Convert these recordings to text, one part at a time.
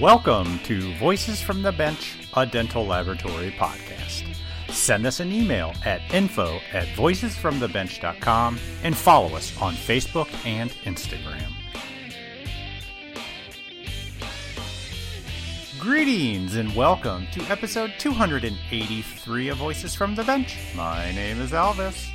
Welcome to Voices from the Bench, a dental laboratory podcast. Send us an email at info at voicesfromthebench.com and follow us on Facebook and Instagram. Greetings and welcome to episode 283 of Voices from the Bench. My name is Elvis.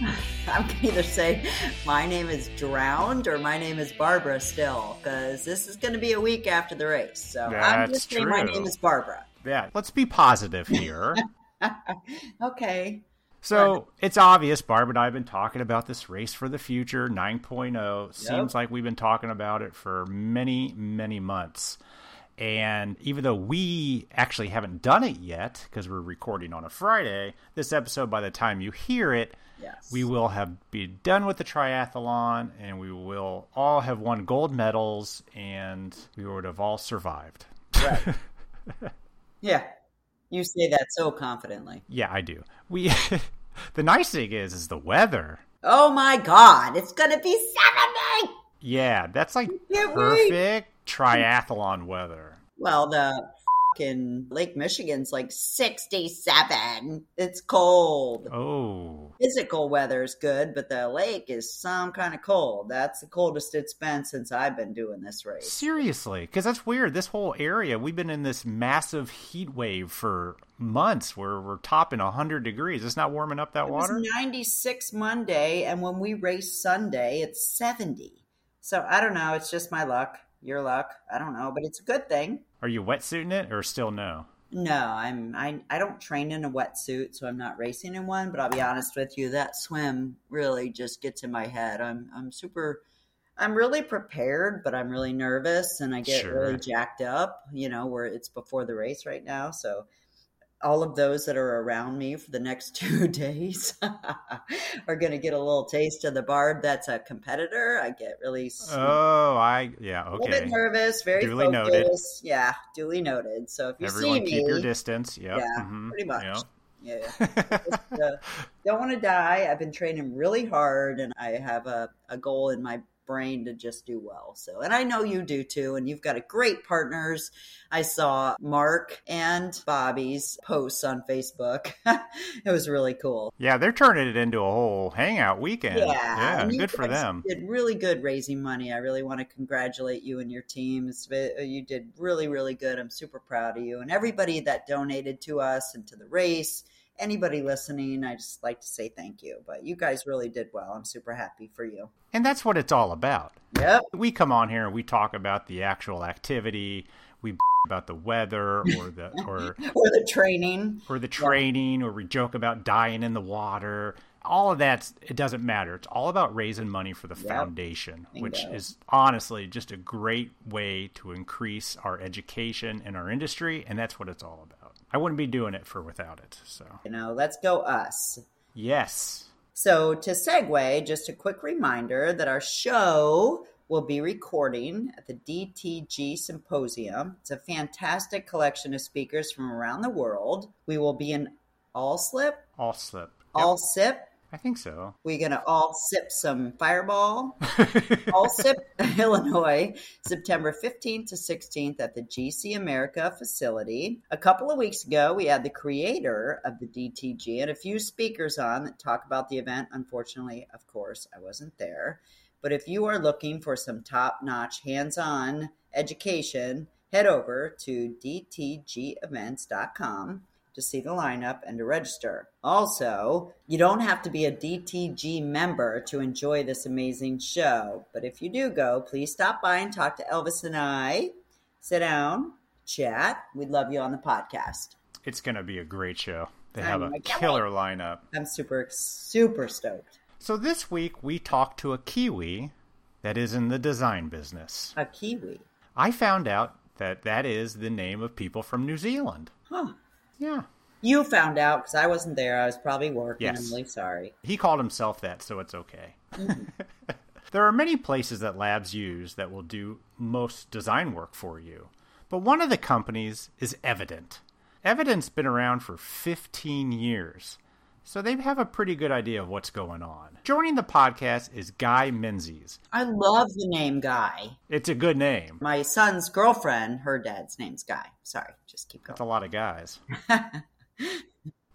I'm going to either say my name is Drowned or my name is Barbara still, because this is going to be a week after the race. So I'm just saying my name is Barbara. Yeah, let's be positive here. okay. So it's obvious Barb and I have been talking about this race for the future 9.0. Seems like we've been talking about it for many, many months. And even though we actually haven't done it yet, because we're recording on a Friday, this episode, by the time you hear it, Yes. we will have been done with the triathlon and we will all have won gold medals and we would have all survived. Right. yeah. You say that so confidently. Yeah, I do. We the nice thing is is the weather. Oh my God. It's going to be 70. Yeah, that's like Can't wait. perfect triathlon weather. Well, the in Lake Michigan's like 67. It's cold. Oh, Physical weather is good, but the lake is some kind of cold. That's the coldest it's been since I've been doing this race. seriously? Because that's weird. This whole area, we've been in this massive heat wave for months where we're topping 100 degrees. It's not warming up that It water? 96 Monday, and when we race Sunday, it's 70. So I don't know. It's just my luck, your luck. I don't know, but it's a good thing. Are you wetsuiting it or still no? No, I'm I I don't train in a wetsuit, so I'm not racing in one. But I'll be honest with you, that swim really just gets in my head. I'm I'm super. I'm really prepared, but I'm really nervous, and I get Sure. really jacked up. You know, where it's before the race right now, so all of those that are around me for the next two days are going to get a little taste of the barb. That's a competitor. I get really Oh, I yeah, okay, a little bit nervous, very Duly focused. noted. Yeah, duly noted. So if you Everyone see me, keep your distance. Yep. Yeah, mhm, pretty much. yep. yeah, Just, uh, don't want to die. I've been training really hard, and I have a, a goal in my brain to just do well. So, and I know you do too. And you've got a great partners. I saw Mark and Bobby's posts on Facebook. it was really cool. Yeah, they're turning it into a whole hangout weekend. Yeah, yeah good for them. Did really good raising money. I really want to congratulate you and your teams. Uh, you did really, really good. I'm super proud of you and everybody that donated to us and to the race. Anybody listening, I just like to say thank you. But you guys really did well. I'm super happy for you. And that's what it's all about. Yep. We come on here and we talk about the actual activity. We about the weather or the or Or the training. or the training or we joke about dying in the water. All of that it doesn't matter. It's all about raising money for the foundation, which is honestly just a great way to increase our education in our industry and that's what it's all about. I wouldn't be doing it for without it. So, You know, let's go us. yes. So, to segue, just a quick reminder that our show will be recording at the DTG Symposium. It's a fantastic collection of speakers from around the world. We will be in All Slip, All slip. I think so. We're going to all sip some Fireball. Alsip, Illinois, September 15th to 16th at the GC America facility. A couple of weeks ago, we had the creator of the DTG and a few speakers on that talk about the event. Unfortunately, of course, I wasn't there. But if you are looking for some top notch hands on education, head over to dtgevents.com to see the lineup and to register. Also, you don't have to be a DTG member to enjoy this amazing show, but if you do go, please stop by and talk to Elvis and I. Sit down, chat. We'd love you on the podcast. It's going to be a great show. They have know, a killer lineup. I'm super, super stoked. So this week we talked to a Kiwi that is in the design business. A Kiwi. I found out that that is the name of people from New Zealand. Huh. Yeah. You found out because I wasn't there. I was probably working. Yes. I'm really sorry. He called himself that, so it's okay. there are many places that labs use that will do most design work for you, but one of the companies is Evident. Evident's been around for 15 years. so they have a pretty good idea of what's going on. Joining the podcast is Guy Menzies. I love the name Guy. It's a good name. My son's girlfriend, her dad's name's Guy. Sorry, just keep going. That's a lot of guys.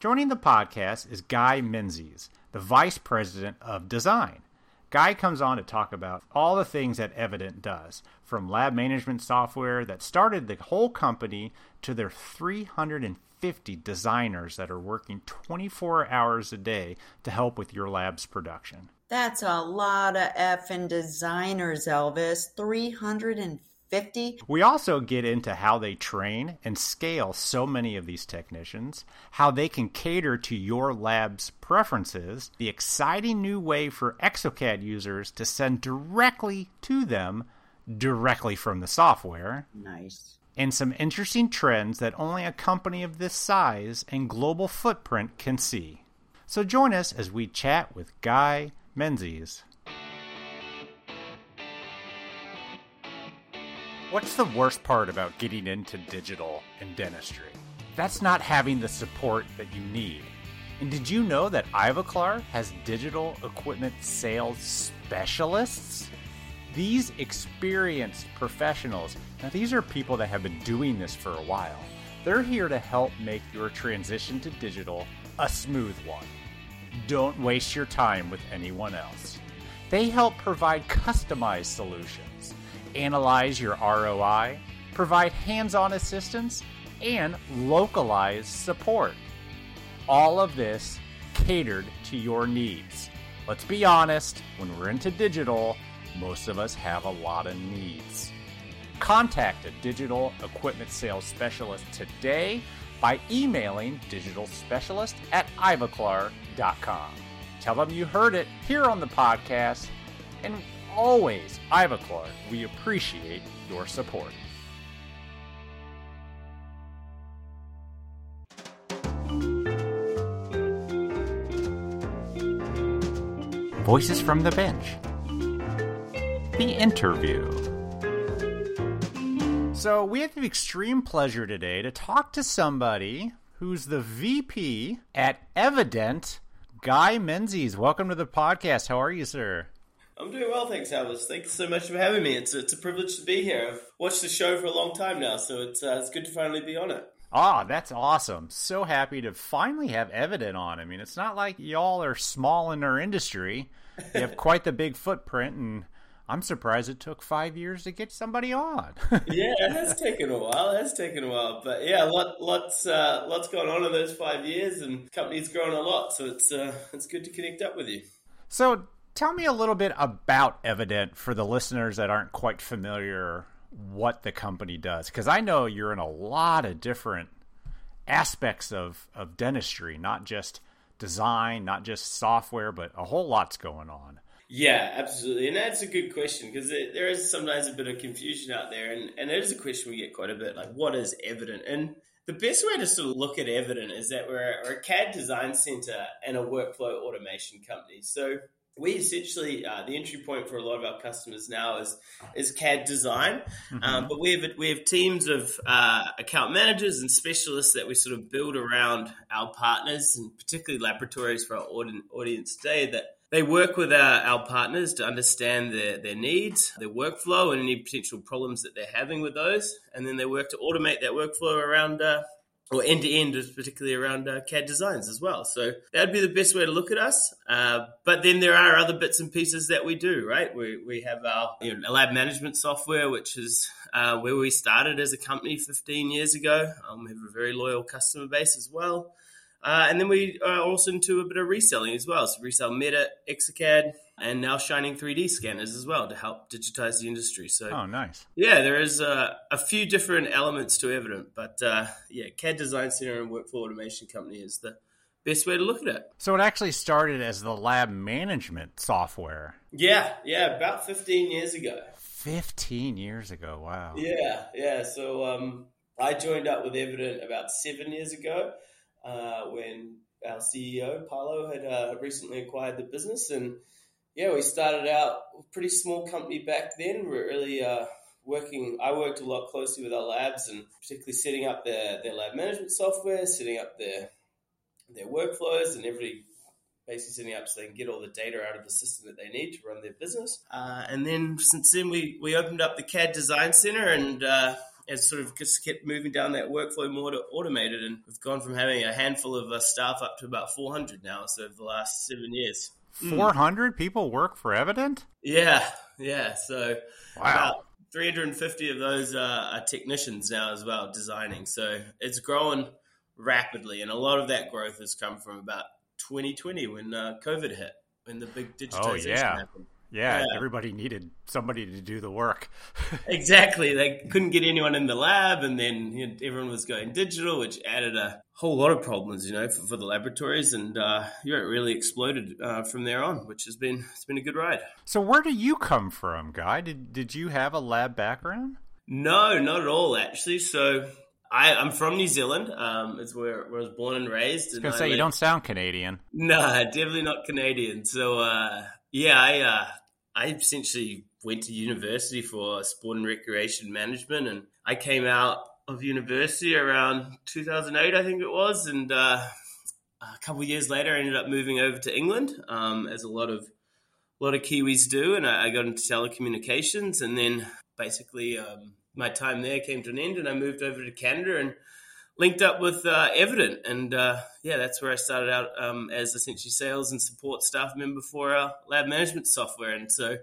Joining the podcast is Guy Menzies, the Vice President of Design. Guy comes on to talk about all the things that Evident does, from lab management software that started the whole company to their 350 designers that are working 24 hours a day to help with your lab's production. That's a lot of effing designers, Elvis. 350 50. We also get into how they train and scale so many of these technicians, how they can cater to your lab's preferences, the exciting new way for Exocad users to send directly to them directly from the software. Nice. And some interesting trends that only a company of this size and global footprint can see. So join us as we chat with Guy Menzies. What's the worst part about getting into digital in dentistry? That's not having the support that you need. And did you know that Ivoclar has digital equipment sales specialists? These experienced professionals, now these are people that have been doing this for a while. They're here to help make your transition to digital a smooth one. Don't waste your time with anyone else. They help provide customized solutions analyze your ROI, provide hands on assistance, and localized support. All of this catered to your needs. Let's be honest, when we're into digital, most of us have a lot of needs. Contact a digital equipment sales specialist today by emailing digitalspecialist at ivoclar.com. Tell them you heard it here on the podcast and always, Ivoclar, we appreciate your support. Voices from the Bench. The interview. So, we have the extreme pleasure today to talk to somebody who's the VP at Evident, Guy Menzies. Welcome to the podcast. How are you, sir? I'm doing well, thanks, Elvis. Thanks so much for having me. It's a, it's a privilege to be here. I've watched the show for a long time now, so it's uh, it's good to finally be on it. Ah, that's awesome. So happy to finally have Evident on. I mean, it's not like y'all are small in our industry. You have quite the big footprint, and I'm surprised it took five years to get somebody on. yeah, it has taken a while. It has taken a while, but yeah, lot, lots uh, lots gone on in those five years, and company's grown a lot. So it's uh, it's good to connect up with you. So tell me a little bit about Evident for the listeners that aren't quite familiar what the company does because I know you're in a lot of different aspects of of dentistry, not just design, not just software, but a whole lot's going on. Yeah, absolutely, and that's a good question because there is sometimes a bit of confusion out there, and and it is a question we get quite a bit, like what is Evident and the best way to sort of look at Evident is that we're, we're a CAD design center and a workflow automation company. So we essentially uh, the entry point for a lot of our customers now is is CAD design, mm-hmm. um, but we have we have teams of uh, account managers and specialists that we sort of build around our partners and particularly laboratories for our audience today that they work with our, our partners to understand their, their needs, their workflow, and any potential problems that they're having with those, and then they work to automate that workflow around uh, or end to end, particularly around uh, CAD designs as well. So that would be the best way to look at us. Uh, but then there are other bits and pieces that we do, right? We, we have our you know, lab management software, which is uh, where we started as a company 15 years ago. Um, we have a very loyal customer base as well. Uh, and then we are also into a bit of reselling as well. So resell Medit, Exocad, and now Shining 3D scanners as well to help digitize the industry. So, oh, nice. Yeah, there is uh, a few different elements to Evident, but uh, yeah, CAD Design Center and Workflow Automation Company is the best way to look at it. So it actually started as the lab management software. Yeah, yeah, about 15 years ago. 15 years ago, wow. Yeah, yeah. So um, I joined up with Evident about seven years ago uh, when our CEO, Paolo, had uh, recently acquired the business and yeah, we started out a pretty small company back then. Really uh, working. I worked a lot closely with our labs and particularly setting up their, their lab management software, setting up their their workflows and everybody basically setting up so they can get all the data out of the system that they need to run their business. Uh, and then since then, we, we opened up the CAD Design Center and uh, sort of just kept moving down that workflow more to automated. And we've gone from having a handful of uh, staff up to about 400 now, so over the last seven years. 400 mm. people work for Evident? Yeah, yeah. So wow. about 350 of those are technicians now as well, designing. So it's growing rapidly, and a lot of that growth has come from about 2020 when uh, COVID hit, when the big digitization oh, yeah. happened. Yeah, everybody needed somebody to do the work. exactly. They couldn't get anyone in the lab, and then you know, everyone was going digital, which added a whole lot of problems, you know, for, for the laboratories. And uh, yeah, it really exploded uh, from there on, which has been it's been a good ride. So, where do you come from, Guy? Did did you have a lab background? No, not at all, actually. So I, am from New Zealand. Um, it's where, where, I was born and raised. I was gonna say you don't sound Canadian. No, definitely not Canadian. So uh, yeah, I uh, I essentially went to university for sport and recreation management, and I came out of university around 2008, I think it was, and uh, a couple years later, I ended up moving over to England, um, as a lot of a lot of Kiwis do, and I, I got into telecommunications, and then basically. Um, my time there came to an end, and I moved over to Canada and linked up with uh, Evident, and uh, yeah, that's where I started out um, as essentially sales and support staff member for our lab management software, and so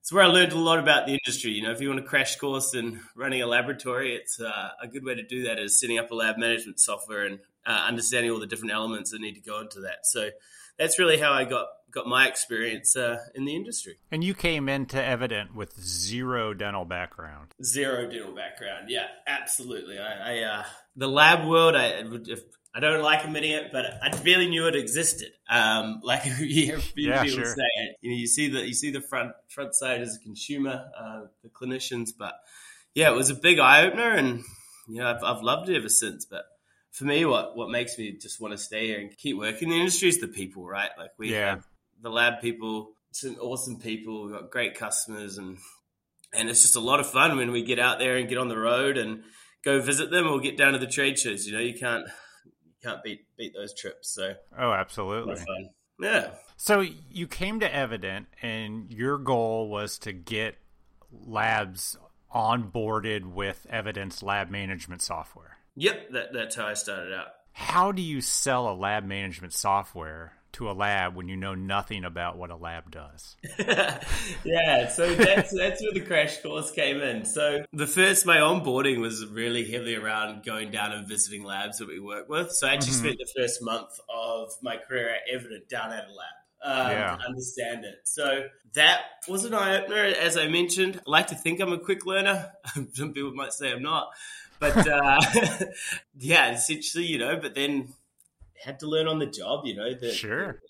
it's where I learned a lot about the industry. You know, if you want a crash course in running a laboratory, it's uh, a good way to do that is setting up a lab management software and uh, understanding all the different elements that need to go into that. So that's really how I got got my experience uh, in the industry. And you came into Evident with zero dental background. Zero dental background. Yeah, absolutely. I, I uh, the lab world. I if, I don't like admitting it, but I barely knew it existed. Um, like you hear yeah, people sure. say, you know, you see the you see the front front side as a consumer, uh, the clinicians, but yeah, it was a big eye opener, and you know, I've, I've loved it ever since. But for me, what what makes me just want to stay here and keep working in the industry is the people, right? Like we yeah. have the lab people, some awesome people. We've got great customers, and and it's just a lot of fun when we get out there and get on the road and go visit them or get down to the trade shows. You know, you can't you can't beat beat those trips. So oh, absolutely. Yeah. So you came to Evident, and your goal was to get labs onboarded with Evident's lab management software. Yep, that, that's how I started out. How do you sell a lab management software to a lab when you know nothing about what a lab does. yeah, so that's that's where the crash course came in. So the first my onboarding was really heavily around going down and visiting labs that we work with. So I actually mm-hmm. spent the first month of my career at Evident down at a lab. Um, yeah. to understand it. So that was an eye opener. As I mentioned, I like to think I'm a quick learner. Some people might say I'm not, but uh, yeah, essentially, you know. But then had to learn on the job, you know. That sure.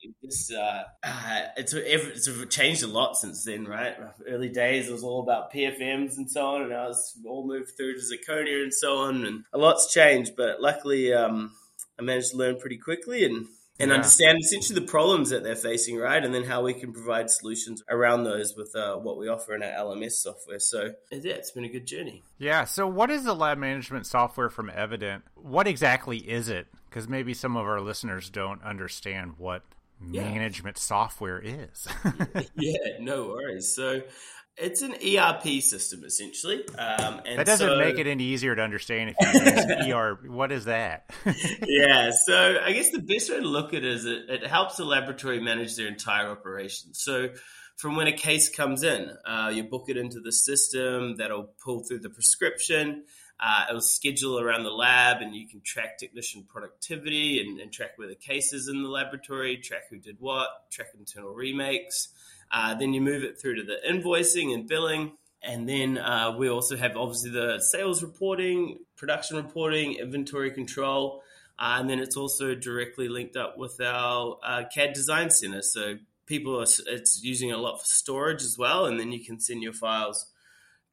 Uh, uh, it's it's changed a lot since then, right? Early days it was all about PFMs and so on, and I was all moved through to zirconia and so on, and a lot's changed. But luckily, um, I managed to learn pretty quickly and and yeah. understand essentially the problems that they're facing, right? And then how we can provide solutions around those with uh, what we offer in our LMS software. So, yeah, it's been a good journey. Yeah. So, what is the lab management software from Evident? What exactly is it? because maybe some of our listeners don't understand what yeah. management software is. yeah, no worries. So it's an ERP system essentially. Um, that doesn't so, make it any easier to understand if you use ERP. What is that? yeah, so I guess the best way to look at it is it, it helps the laboratory manage their entire operation. So from when a case comes in, uh, you book it into the system that'll pull through the prescription. Uh, it'll schedule around the lab and you can track technician productivity and, and, track where the case is in the laboratory, track who did what, track internal remakes. Uh, then you move it through to the invoicing and billing. And then uh, we also have obviously the sales reporting, production reporting, inventory control. Uh, and then it's also directly linked up with our uh, CAD design center. So people are it's using a lot for storage as well. And then you can send your files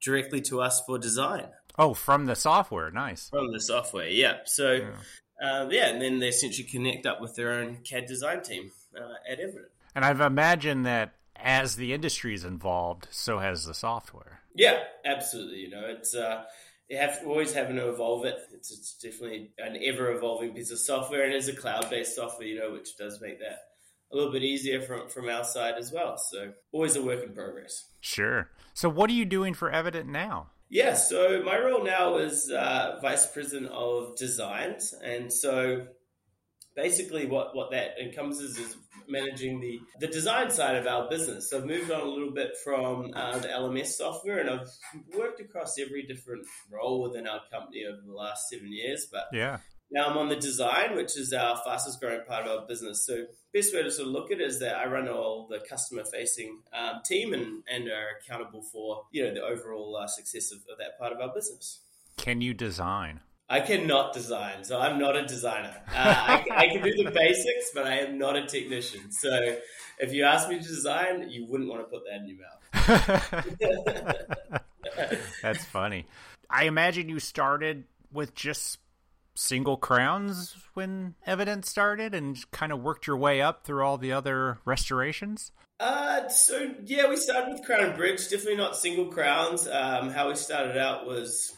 directly to us for design. Oh, from the software. Nice. From the software, yeah. So, yeah, uh, yeah and then they essentially connect up with their own CAD design team uh, at Evident. And I've imagined that as the industry is involved, so has the software. Yeah, absolutely. You know, it's uh, you have always having to evolve it. It's, it's definitely an ever evolving piece of software, and it's a cloud based software, you know, which does make that a little bit easier from from our side as well. So always a work in progress. Sure. So what are you doing for Evident now? Yeah, so my role now is uh, vice president of designs, and so basically what, what that encompasses is managing the, the design side of our business. So I've moved on a little bit from uh, the LMS software and I've worked across every different role within our company over the last seven years. But yeah. now I'm on the design, which is our fastest growing part of our business. So best way to sort of look at it is that I run all the customer facing um, team and, and are accountable for, you know, the overall uh, success of, of that part of our business. Can you design? I cannot design, so I'm not a designer. Uh, I, I, can do the basics, but I am not a technician. So if you ask me to design, you wouldn't want to put that in your mouth. That's funny. I imagine you started with just single crowns when Evident's started and kind of worked your way up through all the other restorations? Uh, so yeah, we started with crown and bridge. Definitely not single crowns. Um, how we started out was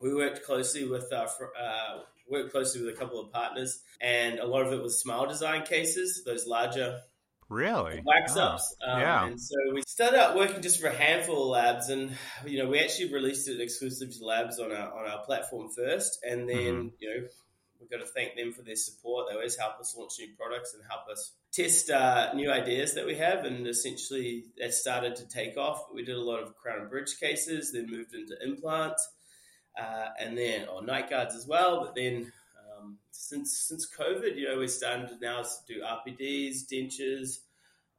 we worked closely with our uh, worked closely with a couple of partners, and a lot of it was smile design cases, those larger really wax oh, ups. Um, yeah, and so we started out working just for a handful of labs, and you know we actually released it exclusive to labs on our on our platform first, and then mm-hmm. you know we've got to thank them for their support. They always help us launch new products and help us test uh, new ideas that we have. And essentially, that started to take off. We did a lot of crown and bridge cases, then moved into implants uh, and then or night guards as well. But then um, since since COVID, you know, we're starting to now do RPDs, dentures,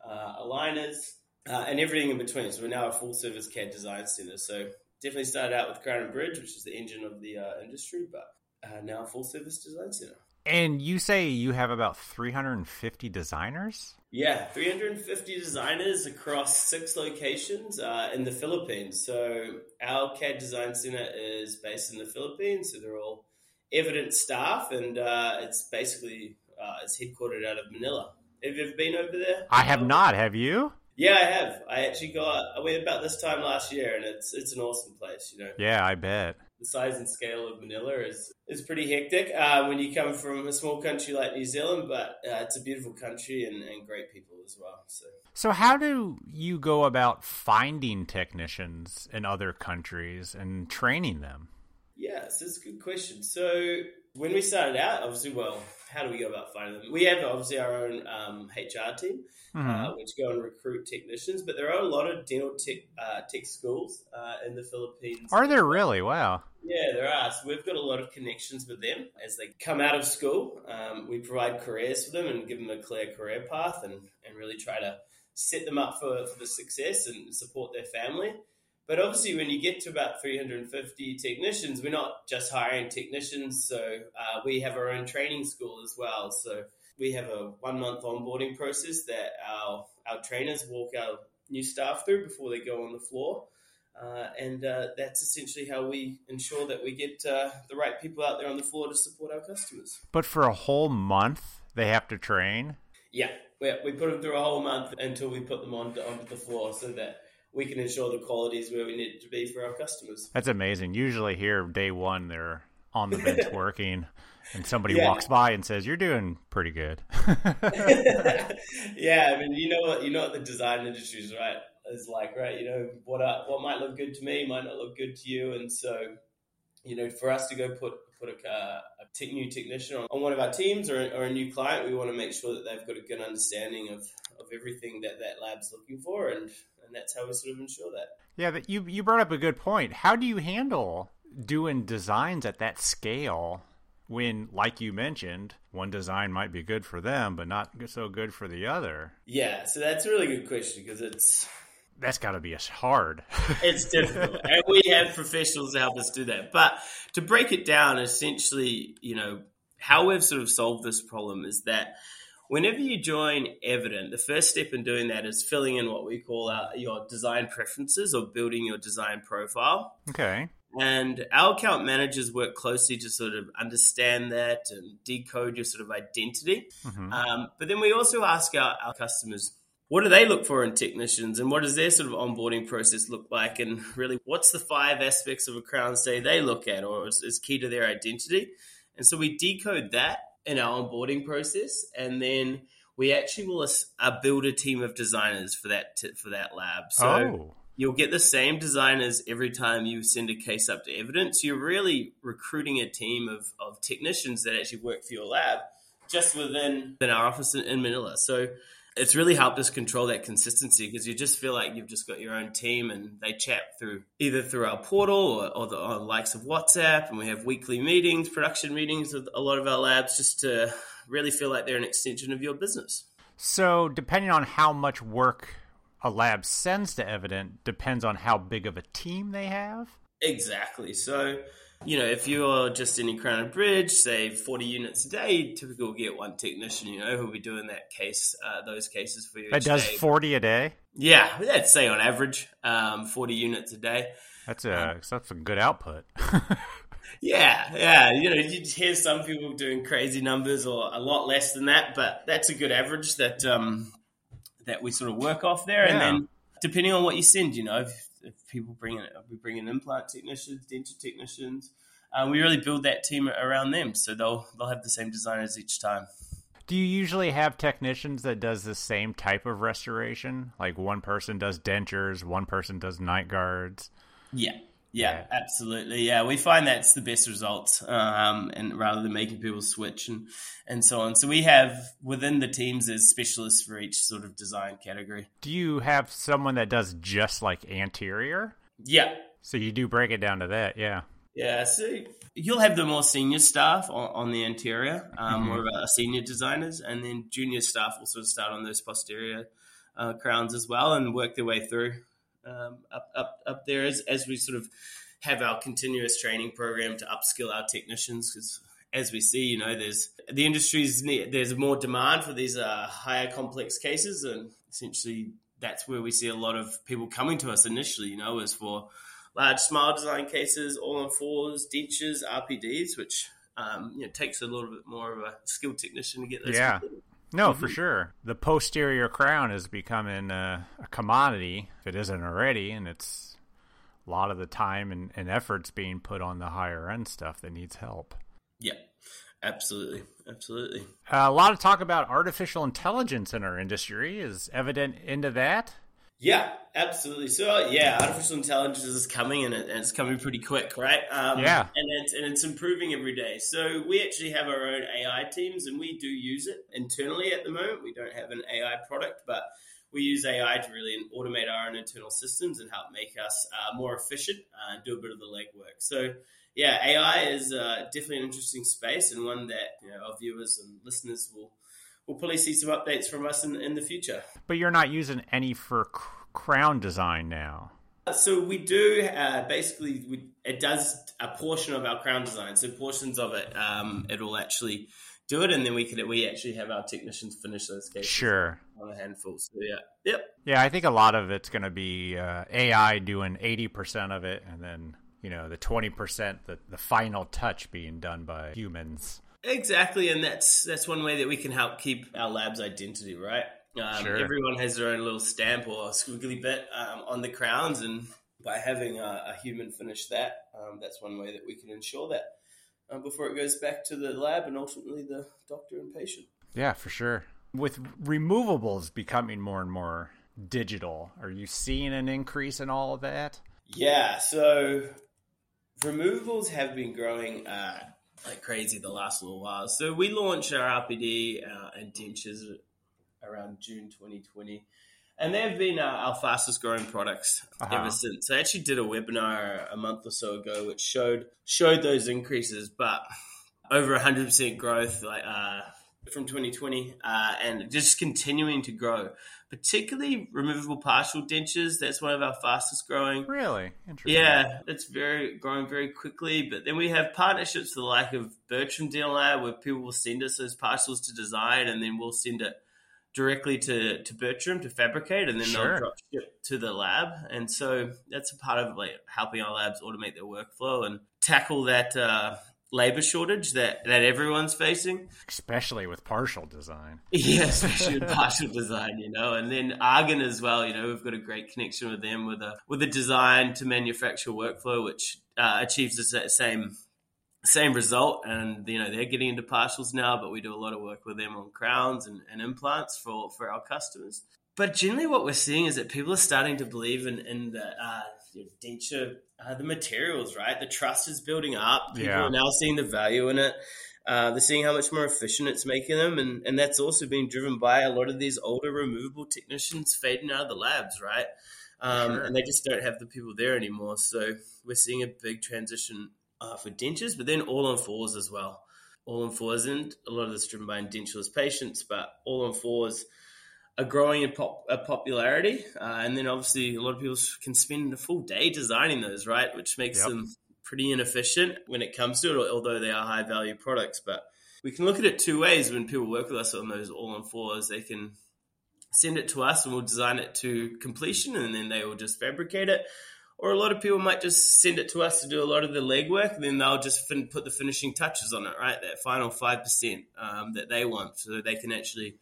uh, aligners, uh, and everything in between. So we're now a full service CAD design center. So definitely started out with Crown and Bridge, which is the engine of the uh, industry, but uh, now a full service design center. And you say you have about 350 designers? Yeah, 350 designers across six locations uh, in the Philippines. So our CAD design center is based in the Philippines. So they're all Evident staff, and uh, it's basically uh, it's headquartered out of Manila. Have you ever been over there? I have not. Have you? Yeah, I have. I actually got. I went about this time last year, and it's it's an awesome place. You know. Yeah, I bet the size and scale of Manila is is pretty hectic uh, when you come from a small country like New Zealand, but uh, it's a beautiful country and, and great people as well. So. So, how do you go about finding technicians in other countries and training them? Yes, it's a good question. So, when we started out, obviously, well, how do we go about finding them? We have obviously our own um, HR team, uh, mm-hmm. uh, which go and recruit technicians, but there are a lot of dental tech, uh, tech schools uh, in the Philippines. Are there really? Wow. Yeah, there are. So we've got a lot of connections with them as they come out of school. Um, we provide careers for them and give them a clear career path and, and really try to set them up for, for the success and support their family. But obviously, when you get to about 350 technicians, we're not just hiring technicians. So uh, we have our own training school as well. So we have a one month onboarding process that our, our trainers walk our new staff through before they go on the floor. Uh, and uh, that's essentially how we ensure that we get uh, the right people out there on the floor to support our customers. But for a whole month, they have to train? Yeah, we, we put them through a whole month until we put them on onto the floor so that we can ensure the quality is where we need it to be for our customers. That's amazing. Usually here, day one, they're on the bench working, and somebody yeah. walks by and says, "You're doing pretty good." yeah, I mean, you know what? You know what the design industry is right is like, right? You know what uh, what might look good to me might not look good to you, and so you know, for us to go put put a, uh, a te- new technician on, on, one of our teams or, or, a new client, we want to make sure that they've got a good understanding of, of everything that that lab's looking for, and and that's how we sort of ensure that. Yeah, but you you brought up a good point. How do you handle doing designs at that scale when, like you mentioned, one design might be good for them, but not so good for the other? Yeah, so that's a really good question because it's that's got to be hard. it's difficult, and we have professionals to help us do that. But to break it down, essentially, you know, how we've sort of solved this problem is that whenever you join Evident, the first step in doing that is filling in what we call our, your design preferences or building your design profile. Okay. And our account managers work closely to sort of understand that and decode your sort of identity. Mm-hmm. Um, but then we also ask our, our customers, what do they look for in technicians and what does their sort of onboarding process look like and really what's the five aspects of a crown stay they look at or is, is key to their identity and so we decode that in our onboarding process and then we actually will uh, build a team of designers for that t- for that lab. So oh. you'll get the same designers every time you send a case up to Evident's. You're really recruiting a team of, of technicians that actually work for your lab just within, within our office in, in manila. So it's really helped us control that consistency because you just feel like you've just got your own team and they chat through either through our portal or, or the or likes of WhatsApp. And we have weekly meetings, production meetings with a lot of our labs just to really feel like they're an extension of your business. So, depending on how much work a lab sends to Evident, depends on how big of a team they have? Exactly. So, you know, if you're just in a Crown and Bridge, say 40 units a day, typically get one technician, you know, who'll be doing that case, uh, those cases for you. It does day. 40 a day? Yeah, let's say on average, um, 40 units a day. That's a, um, that's a good output. yeah, yeah. You know, you hear some people doing crazy numbers or a lot less than that, but that's a good average that, um, that we sort of work off there. Yeah. And then depending on what you send, you know, if people bring in, we bring in implant technicians, dental technicians, um, we really build that team around them, so they'll they'll have the same designers each time. Do you usually have technicians that does the same type of restoration? Like one person does dentures, one person does night guards. Yeah, yeah, yeah, absolutely. Yeah, we find that's the best results, um, and rather than making people switch and and so on. So we have within the teams there's specialists for each sort of design category. Do you have someone that does just like anterior? Yeah. So you do break it down to that, yeah. Yeah, so you'll have the more senior staff on, on the anterior, um, mm-hmm. more of our senior designers, and then junior staff will sort of start on those posterior uh, crowns as well and work their way through um, up, up, up there as, as we sort of have our continuous training program to upskill our technicians because as we see, you know, there's the industry's there's more demand for these uh, higher complex cases, and essentially that's where we see a lot of people coming to us initially. You know, is for large smile design cases, all on fours, dentures, RPDs, which um, you know takes a little bit more of a skilled technician to get those. Yeah. Completed. No, mm-hmm. for sure. The posterior crown is becoming a, a, commodity, if it isn't already, and it's a lot of the time and, and efforts being put on the higher end stuff that needs help. Yeah, absolutely. Absolutely. Uh, a lot of talk about artificial intelligence in our industry. Is Evident into that? Yeah, absolutely. So yeah, artificial intelligence is coming and, it, and it's coming pretty quick, right? Um, yeah, and it's and it's improving every day. So we actually have our own AI teams, and we do use it internally at the moment. We don't have an AI product, but we use AI to really automate our own internal systems and help make us uh, more efficient uh, and do a bit of the legwork. So yeah, AI is uh, definitely an interesting space and one that you know, our viewers and listeners will we'll probably see some updates from us in, in the future. But you're not using any for crown design now. So we do uh, basically we, it does a portion of our crown design. So portions of it, um, it'll actually do it, and then we can we actually have our technicians finish those cases. Sure. On a handful. So yeah, yep. Yeah, I think a lot of it's going to be uh, AI doing eighty percent of it, and then you know the twenty percent, the the final touch being done by humans. Exactly, and that's that's one way that we can help keep our lab's identity, right? Um, sure. Everyone has their own little stamp or squiggly bit um, on the crowns, and by having a, a human finish that, um, that's one way that we can ensure that uh, before it goes back to the lab and ultimately the doctor and patient. Yeah, for sure. With removables becoming more and more digital, are you seeing an increase in all of that? Yeah, so removables have been growing uh, like crazy the last little while. So we launched our RPD uh, and dentures around June 2020. And they've been uh, our fastest growing products uh-huh. ever since. I actually did a webinar a month or so ago, which showed showed those increases, but over 100% growth like uh, from 2020, uh, and just continuing to grow. Particularly removable partial dentures. That's one of our fastest growing. Really interesting. Yeah, it's very growing very quickly. But then we have partnerships the like of Bertram Dental Lab, where people will send us those partials to design, and then we'll send it directly to, to Bertram to fabricate, and then sure. they'll drop ship to the lab. And so that's a part of like helping our labs automate their workflow and tackle that uh, labor shortage that, that everyone's facing. Especially with partial design. Yeah, especially with partial design, you know. And then Argen as well, you know, we've got a great connection with them with a with a design to manufacture workflow which uh, achieves the same same result and you know they're getting into partials now but we do a lot of work with them on crowns and, and implants for for our customers but generally what we're seeing is that people are starting to believe in in the uh, denture uh, the materials right the trust is building up people yeah. are now seeing the value in it uh, they're seeing how much more efficient it's making them and, and that's also being driven by a lot of these older removable technicians fading out of the labs right um, sure. and they just don't have the people there anymore so we're seeing a big transition uh, for dentures, but then all on fours as well. All on fours, and a lot of this driven by edentulous patients, but all on fours are growing in pop, uh, popularity. Uh, and then obviously, a lot of people can spend a full day designing those, right? Which makes yep. them pretty inefficient when it comes to it, although they are high value products. But we can look at it two ways when people work with us on those all on fours. They can send it to us and we'll design it to completion, and then they will just fabricate it or a lot of people might just send it to us to do a lot of the legwork, and then they'll just fin- put the finishing touches on it, right? That final five percent um, that they want, so they can actually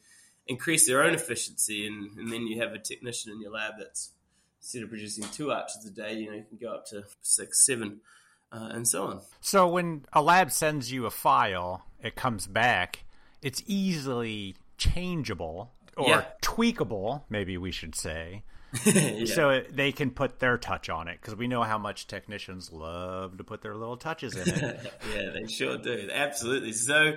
increase their own efficiency, and, and, then you have a technician in your lab that's instead of producing two arches a day, you know, you can go up to six, seven, uh, and so on. So when a lab sends you a file, it comes back. It's easily changeable or yeah. tweakable, maybe we should say. yeah. so they can put their touch on it because we know how much technicians love to put their little touches in it. yeah, they sure do. Absolutely. So,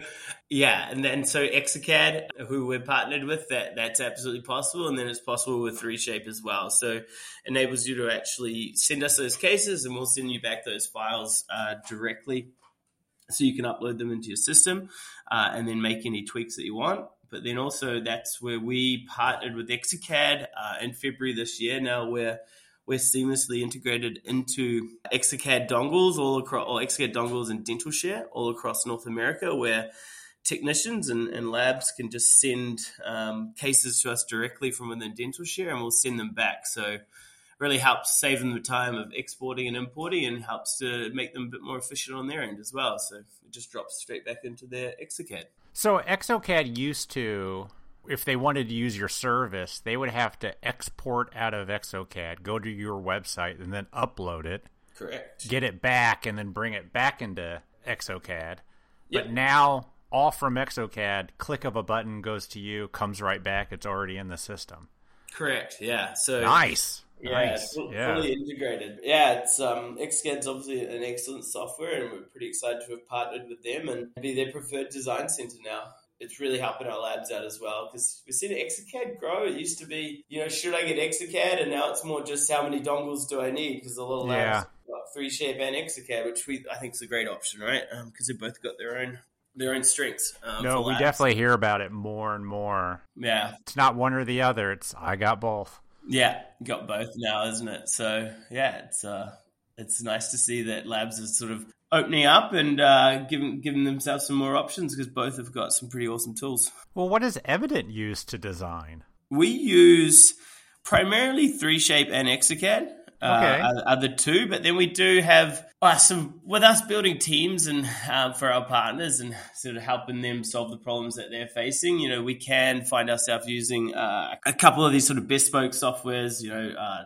yeah, and then so Exocad, who we're partnered with, that that's absolutely possible, and then it's possible with 3Shape as well. So, enables you to actually send us those cases, and we'll send you back those files uh, directly, so you can upload them into your system, uh, and then make any tweaks that you want but then also that's where we partnered with Exocad uh, in February this year. Now we're we're seamlessly integrated into Exocad dongles all across, or Exocad dongles and DentalShare all across North America, where technicians and, and labs can just send um, cases to us directly from within DentalShare, and we'll send them back. So really helps save them the time of exporting and importing and helps to make them a bit more efficient on their end as well. So it just drops straight back into their Exocad. So Exocad used to, if they wanted to use your service, they would have to export out of Exocad, go to your website, and then upload it. Correct. Get it back, and then bring it back into Exocad. Yep. But now, all from Exocad, click of a button goes to you, comes right back. It's already in the system. Correct. Yeah. So nice. Yeah, nice. Fully, yeah. fully integrated. Yeah, it's um, Exocad's obviously an excellent software, and we're pretty excited to have partnered with them and be their preferred design center now. It's really helping our labs out as well because we've seen Exocad grow. It used to be, you know, should I get Exocad, and now it's more just how many dongles do I need because a lot of labs yeah. got 3Shape and Exocad, which we I think is a great option, right? Because um, they've both got their own their own strengths. Um, no, we definitely hear about it more and more. Yeah, it's not one or the other. It's I got both. Yeah, got both now, isn't it? So yeah, it's uh, it's nice to see that labs are sort of opening up and uh, giving giving themselves some more options because both have got some pretty awesome tools. Well, what does Evident use to design? We use primarily 3Shape and Exocad okay. uh, are, the two. But then we do have uh, some with us building teams and um, for our partners and sort of helping them solve the problems that they're facing. You know, we can find ourselves using uh, a couple of these sort of bespoke softwares. You know. Uh,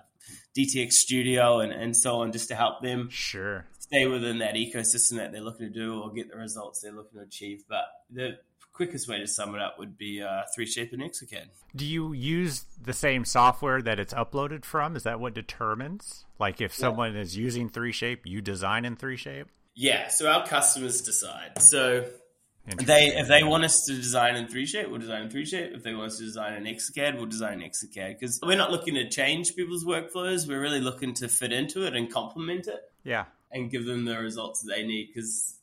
DTX Studio and, and so on, just to help them sure stay within that ecosystem that they're looking to do or get the results they're looking to achieve. But the quickest way to sum it up would be uh, 3Shape and Exocad. Do you use the same software that it's uploaded from? Is that what determines? Like if someone yeah. is using 3Shape, you design in 3Shape? Yeah, so our customers decide. So they if they want us to design in 3Shape, we'll design in 3Shape. If they want us to design in Exocad, we'll design in Exocad. Because we're not looking to change people's workflows. We're really looking to fit into it and complement it. Yeah. And give them the results that they need. Because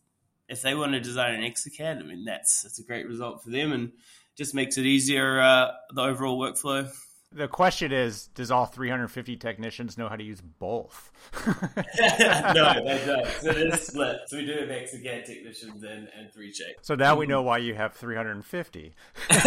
if they want to design an Exocad, I mean that's that's a great result for them and just makes it easier uh, the overall workflow. The question is, does all 350 technicians know how to use both? no, they don't. So it is split. So we do have Exocad technicians and, and 3Shape. So now we know why you have 350. so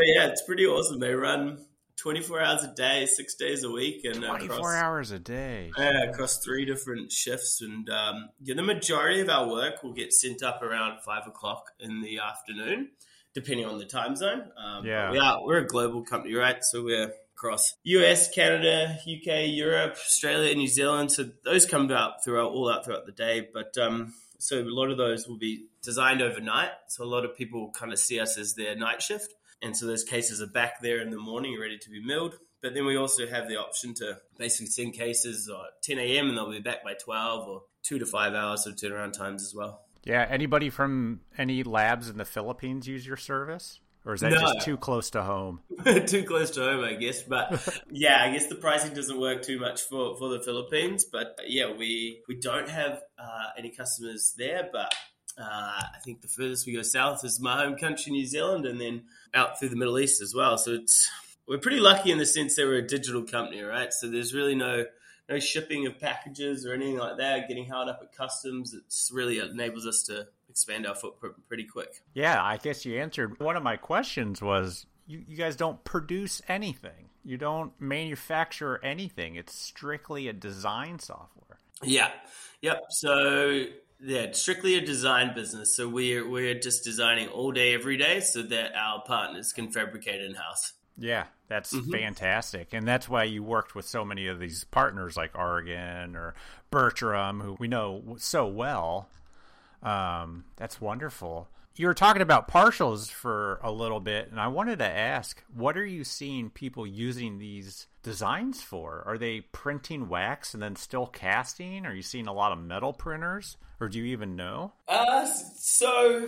yeah, it's pretty awesome. They run 24 hours a day, six days a week, and 24 across, hours a day. Yeah, across three different shifts. And um, yeah, the majority of our work will get sent up around five o'clock in the afternoon, depending on the time zone. Um, yeah, we are, we're a global company, right? So we're across US, Canada, UK, Europe, Australia, New Zealand. So those come out throughout all out throughout the day. But um, so a lot of those will be designed overnight. So a lot of people kind of see us as their night shift. And so those cases are back there in the morning, ready to be milled. But then we also have the option to basically send cases at 10 a.m. and they'll be back by 12 or two to five hours of turnaround times as well. Yeah. Anybody from any labs in the Philippines use your service? Or is that no. just too close to home? too close to home, I guess. But yeah, I guess the pricing doesn't work too much for, for the Philippines. But yeah, we we don't have uh, any customers there. But uh, I think the furthest we go south is my home country, New Zealand, and then out through the Middle East as well. So it's we're pretty lucky in the sense that we're a digital company, right? So there's really no no shipping of packages or anything like that. Getting held up at customs, it's really enables us to expand our footprint pretty quick. Yeah, I guess you answered one of my questions was you, you guys don't produce anything. You don't manufacture anything. It's strictly a design software. Yeah. Yep. So yeah, it's strictly a design business. So we're we're just designing all day, every day, so that our partners can fabricate in house. Yeah, that's mm-hmm. fantastic, and that's why you worked with so many of these partners like Argen or Bertram, who we know so well. Um, that's wonderful. You were talking about partials for a little bit, and I wanted to ask, what are you seeing people using these designs for? Are they printing wax and then still casting? Are you seeing a lot of metal printers, or do you even know? Uh, so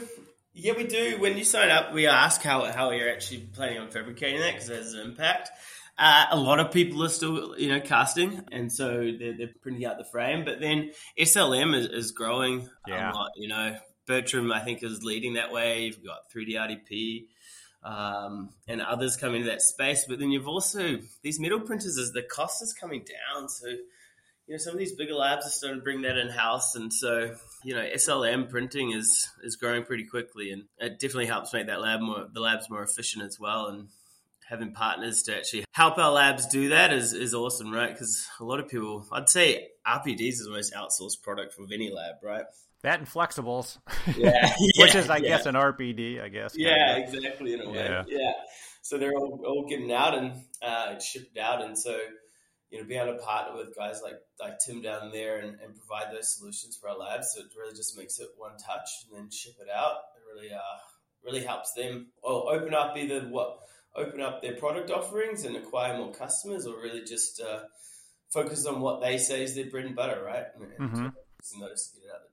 yeah, we do. When you sign up, we ask how how you're actually planning on fabricating that because it has an impact. Uh, a lot of people are still, you know, casting, and so they're, they're printing out the frame. But then SLM is, is growing yeah. a lot. You know, Bertram, I think, is leading that way. You've got 3D RDP um, and others coming into that space. But then you've also these metal printers. As the cost is coming down, so you know some of these bigger labs are starting to bring that in house, and so you know SLM printing is is growing pretty quickly, and it definitely helps make that lab more the labs more efficient as well. And having partners to actually help our labs do that is, is awesome, right? Because a lot of people, I'd say RPDs is the most outsourced product from any lab, right? That and flexibles, yeah, which is, I yeah. guess, an RPD, I guess. Yeah, of. exactly. In a way, yeah. yeah. So they're all, all getting out and uh, shipped out, and so you know, being able to partner with guys like like Tim down there and, and provide those solutions for our labs, so it really just makes it one touch and then ship it out. It really uh really helps them or open up either what open up their product offerings and acquire more customers, or really just uh, focus on what they say is their bread and butter, right? And, mm-hmm. notice get it out.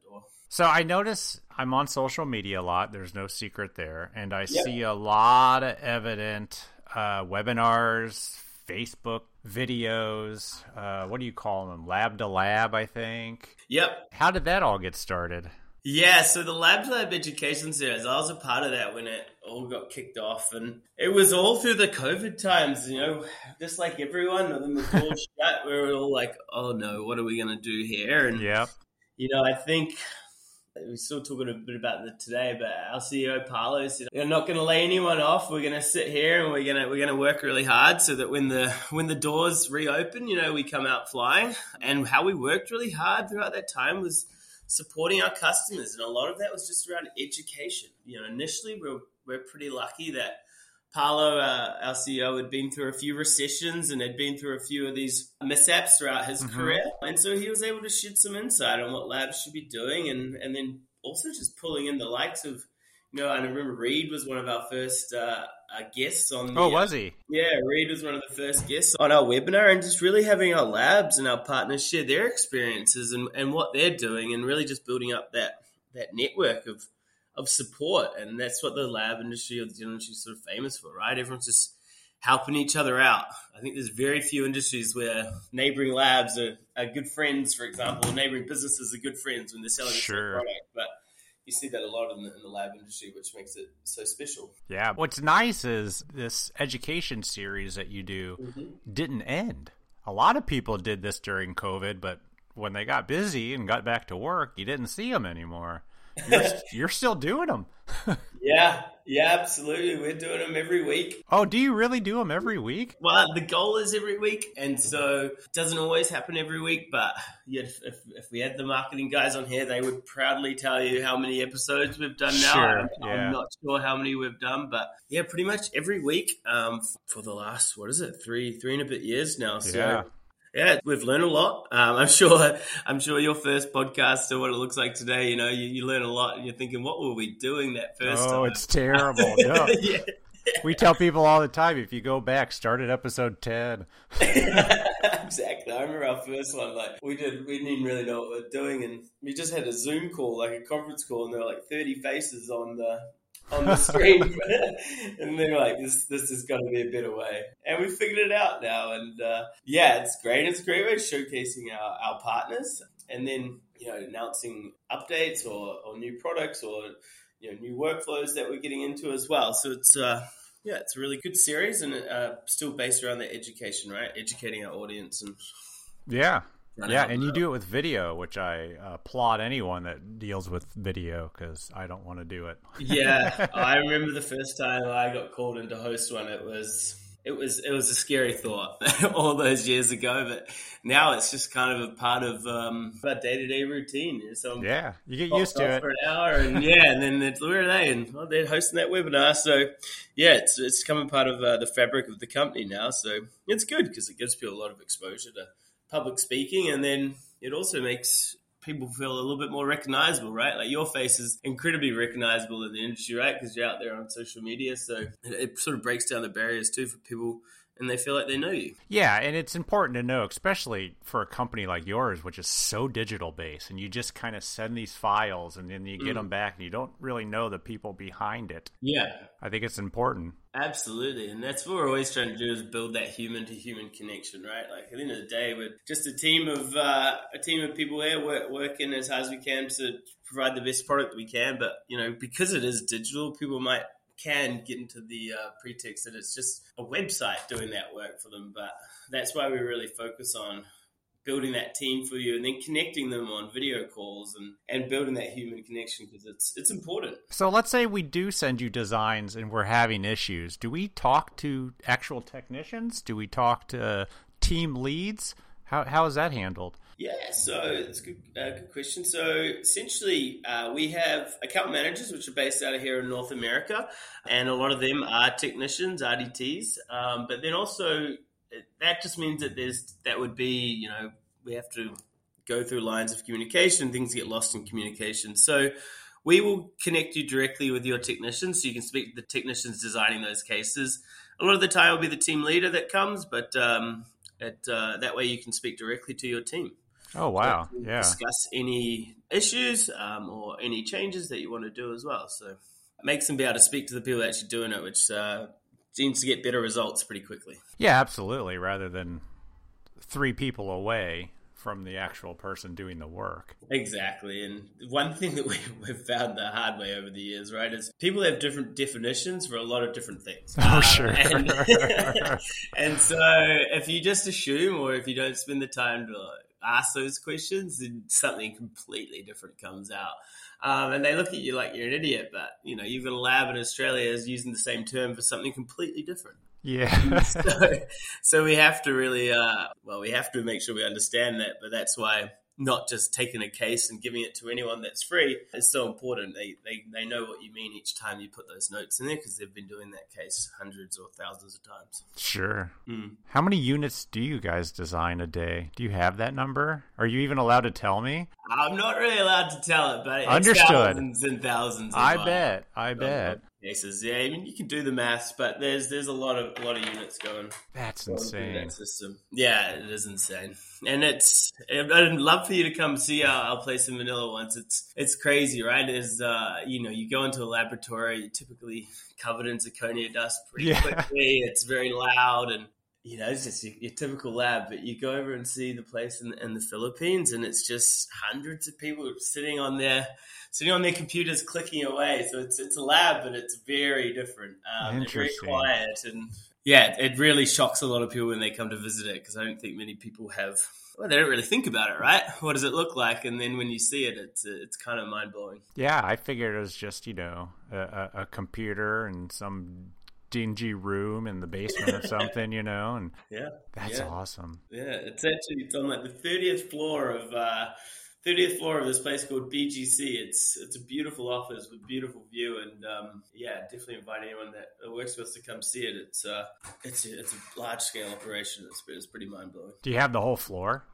So I notice I'm on social media a lot. There's no secret there, and I yep. see a lot of evident uh, webinars, Facebook videos. Uh, what do you call them? Lab to lab, I think. Yep. How did that all get started? Yeah, so the Lab to Lab Education Series, I was a part of that when it all got kicked off. And it was all through the COVID times, you know, just like everyone, when the door shut, we were all like, oh no, what are we going to do here? And, yeah. you know, I think we're still talking a bit about that today, but our CEO Paolo said we're not going to lay anyone off. We're going to sit here and we're going to we're going to work really hard so that when the when the doors reopen, you know, we come out flying. And how we worked really hard throughout that time was supporting our customers, and a lot of that was just around education. You know, initially we we're, we're pretty lucky that Paolo, uh, our CEO, had been through a few recessions and had been through a few of these mishaps throughout his mm-hmm. career, and so he was able to shed some insight on what labs should be doing, and and then also just pulling in the likes of you know, I remember Reed was one of our first uh, uh, guests on. The, oh, was he? yeah, Reed was one of the first guests on our webinar, and just really having our labs and our partners share their experiences and, and what they're doing, and really just building up that that network of of support, and that's what the lab industry or the industry is sort of famous for, right? Everyone's just helping each other out. I think there's very few industries where neighboring labs are, are good friends, for example, neighboring businesses are good friends when they're selling sure. the same product, but you see that a lot in the, in the lab industry, which makes it so special. Yeah. What's nice is this education series that you do mm-hmm. didn't end. A lot of people did this during COVID, but when they got busy and got back to work, you didn't see them anymore. You're, you're still doing them. yeah, yeah, absolutely. We're doing them every week. Oh, do you really do them every week? Well, the goal is every week, and so it doesn't always happen every week. But yeah, if, if, if we had the marketing guys on here, they would proudly tell you how many episodes we've done now. Sure, I'm, yeah. I'm not sure how many we've done, but yeah, pretty much every week um, for the last what is it, three three and a bit years now. So Yeah. Yeah, we've learned a lot. Um, I'm sure. I'm sure your first podcast or what it looks like today. You know, you, you learn a lot, and you're thinking, what were we doing that first Oh, time? Oh, it's terrible. No. yeah. We tell people all the time if you go back, start at episode 10. exactly. I remember our first one. Like we did, we didn't really know what we are doing, and we just had a Zoom call, like a conference call, and there were like thirty faces on the on the screen, and they were like, "This this is going to be a better way," and we figured it out now. And uh, yeah, it's great. It's a great way of showcasing our, our partners, and then you know announcing updates or, or new products or you know new workflows that we're getting into as well. So it's uh, yeah, it's a really good series and uh, still based around the education, right? Educating our audience and Yeah. Yeah, and you do it with video, which I applaud anyone that deals with video because I don't want to do it. yeah, I remember the first time I got called in to host one. It was it was it was a scary thought all those years ago, but now it's just kind of a part of um, our day to day routine. So Yeah, you get used to it. for an hour, and yeah, and then it's, where are they? And well, they're hosting that webinar, so yeah, it's it's becoming part of uh, the fabric of the company now. So it's good because it gives people a lot of exposure to public speaking, and then it also makes people feel a little bit more recognizable, right? Like your face is incredibly recognizable in the industry, right? Because you're out there on social media, so it, it sort of breaks down the barriers too for people, and they feel like they know you. Yeah, and it's important to know, especially for a company like yours, which is so digital based, and you just kind of send these files and then you get Mm. them back, and you don't really know the people behind it. Yeah, I think it's important. Absolutely, and that's what we're always trying to do is build that human to human connection, right? Like at the end of the day, we're just a team of uh, a team of people here work, working as hard as we can to provide the best product we can. But you know, because it is digital, people might can get into the uh, pretext that it's just a website doing that work for them. But that's why we really focus on building that team for you and then connecting them on video calls and, and building that human connection because it's it's important. So let's say we do send you designs and we're having issues. Do we talk to actual technicians? Do we talk to team leads? How how is that handled? Yeah, so it's a good, uh, good question. So essentially, uh, we have account managers, which are based out of here in North America, and a lot of them are technicians, RDTs. Um, but then also, that just means that there's that would be, you know, we have to go through lines of communication. Things get lost in communication. So we will connect you directly with your technicians, so you can speak to the technicians designing those cases. A lot of the time, it'll be the team leader that comes, but um, uh, that way you can speak directly to your team Oh wow, yeah. discuss any issues um, or any changes that you want to do as well. So it makes them be able to speak to the people actually doing it, which uh, seems to get better results pretty quickly. Yeah, absolutely. Rather than three people away from the actual person doing the work. Exactly. And one thing that we, we've found the hard way over the years, right, is people have different definitions for a lot of different things. Oh, Um, sure. And, and so if you just assume or if you don't spend the time to ask those questions, and something completely different comes out. Um, and they look at you like you're an idiot, but you know you've got a lab in Australia is using the same term for something completely different. Yeah. so, so we have to really, uh, well, we have to make sure we understand that. But that's why not just taking a case and giving it to anyone that's free is so important. They they, they know what you mean each time you put those notes in there because they've been doing that case hundreds or thousands of times. sure. Mm. How many units do you guys design a day? Do you have that number? Are you even allowed to tell me? I'm not really allowed to tell it, but it's Understood. thousands and thousands. I bet. I bet. Cases, yeah. I mean, you can do the maths, but there's there's a lot of a lot of units going. That's insane. That system. Yeah, it is insane, and it's. I'd love for you to come see our, our place in Manila once. It's it's crazy, right? Is uh, you know, you go into a laboratory, you're typically covered in zirconia dust pretty Yeah. quickly. It's very loud, and you know, it's just your, your typical lab. But you go over and see the place in, in the Philippines, and it's just hundreds of people sitting on their sitting on their computers clicking away. So it's it's a lab, but it's very different. Um, very quiet and yeah, it really shocks a lot of people when they come to visit it because I don't think many people have. Well, they don't really think about it, right? What does it look like? And then when you see it, it's it's kind of mind blowing. Yeah, I figured it was just you know a, a computer and some dingy room in the basement or something, you know. And yeah, that's yeah. awesome. Yeah, it's actually it's on like the thirtieth floor of. Uh, 30th floor of this place called BGC. It's it's a beautiful office with beautiful view, and um, yeah, definitely invite anyone that works with us to come see it. It's uh, it's a, it's a large scale operation. It's, it's pretty mind blowing. Do you have the whole floor?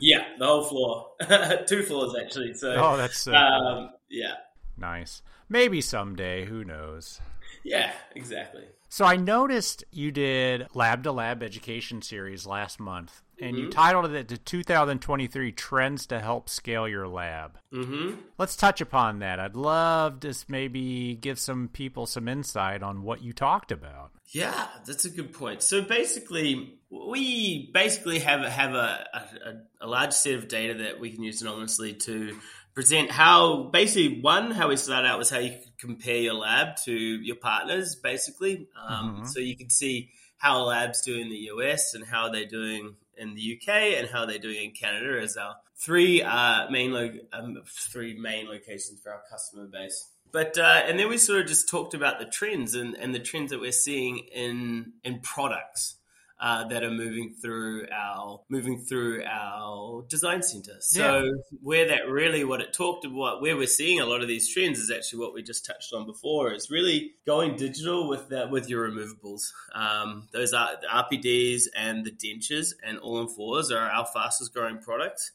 Yeah, the whole floor, two floors actually. So oh, that's so um, cool. yeah, nice. Maybe someday, who knows? Yeah, exactly. So I noticed you did Lab to Lab Education Series last month, and mm-hmm. you titled it the 2023 Trends to Help Scale Your Lab. Mm-hmm. Let's touch upon that. I'd love to maybe give some people some insight on what you talked about. Yeah, that's a good point. So basically, we basically have have a, a, a large set of data that we can use anonymously to present how basically one how we started out was how you could compare your lab to your partners basically. Um, mm-hmm. so you can see how labs do in the us and how they're doing in the uk and how they're doing in canada as our three uh, main lo- um, three main locations for our customer base. But uh, and then we sort of just talked about the trends and, and the trends that we're seeing in in products uh, that are moving through our moving through our design center. So yeah. where that really what it talked about, where we're seeing a lot of these trends is actually what we just touched on before. Is really going digital with that with your removables. Um, those are the RPDs and the dentures and all in fours are our fastest growing products.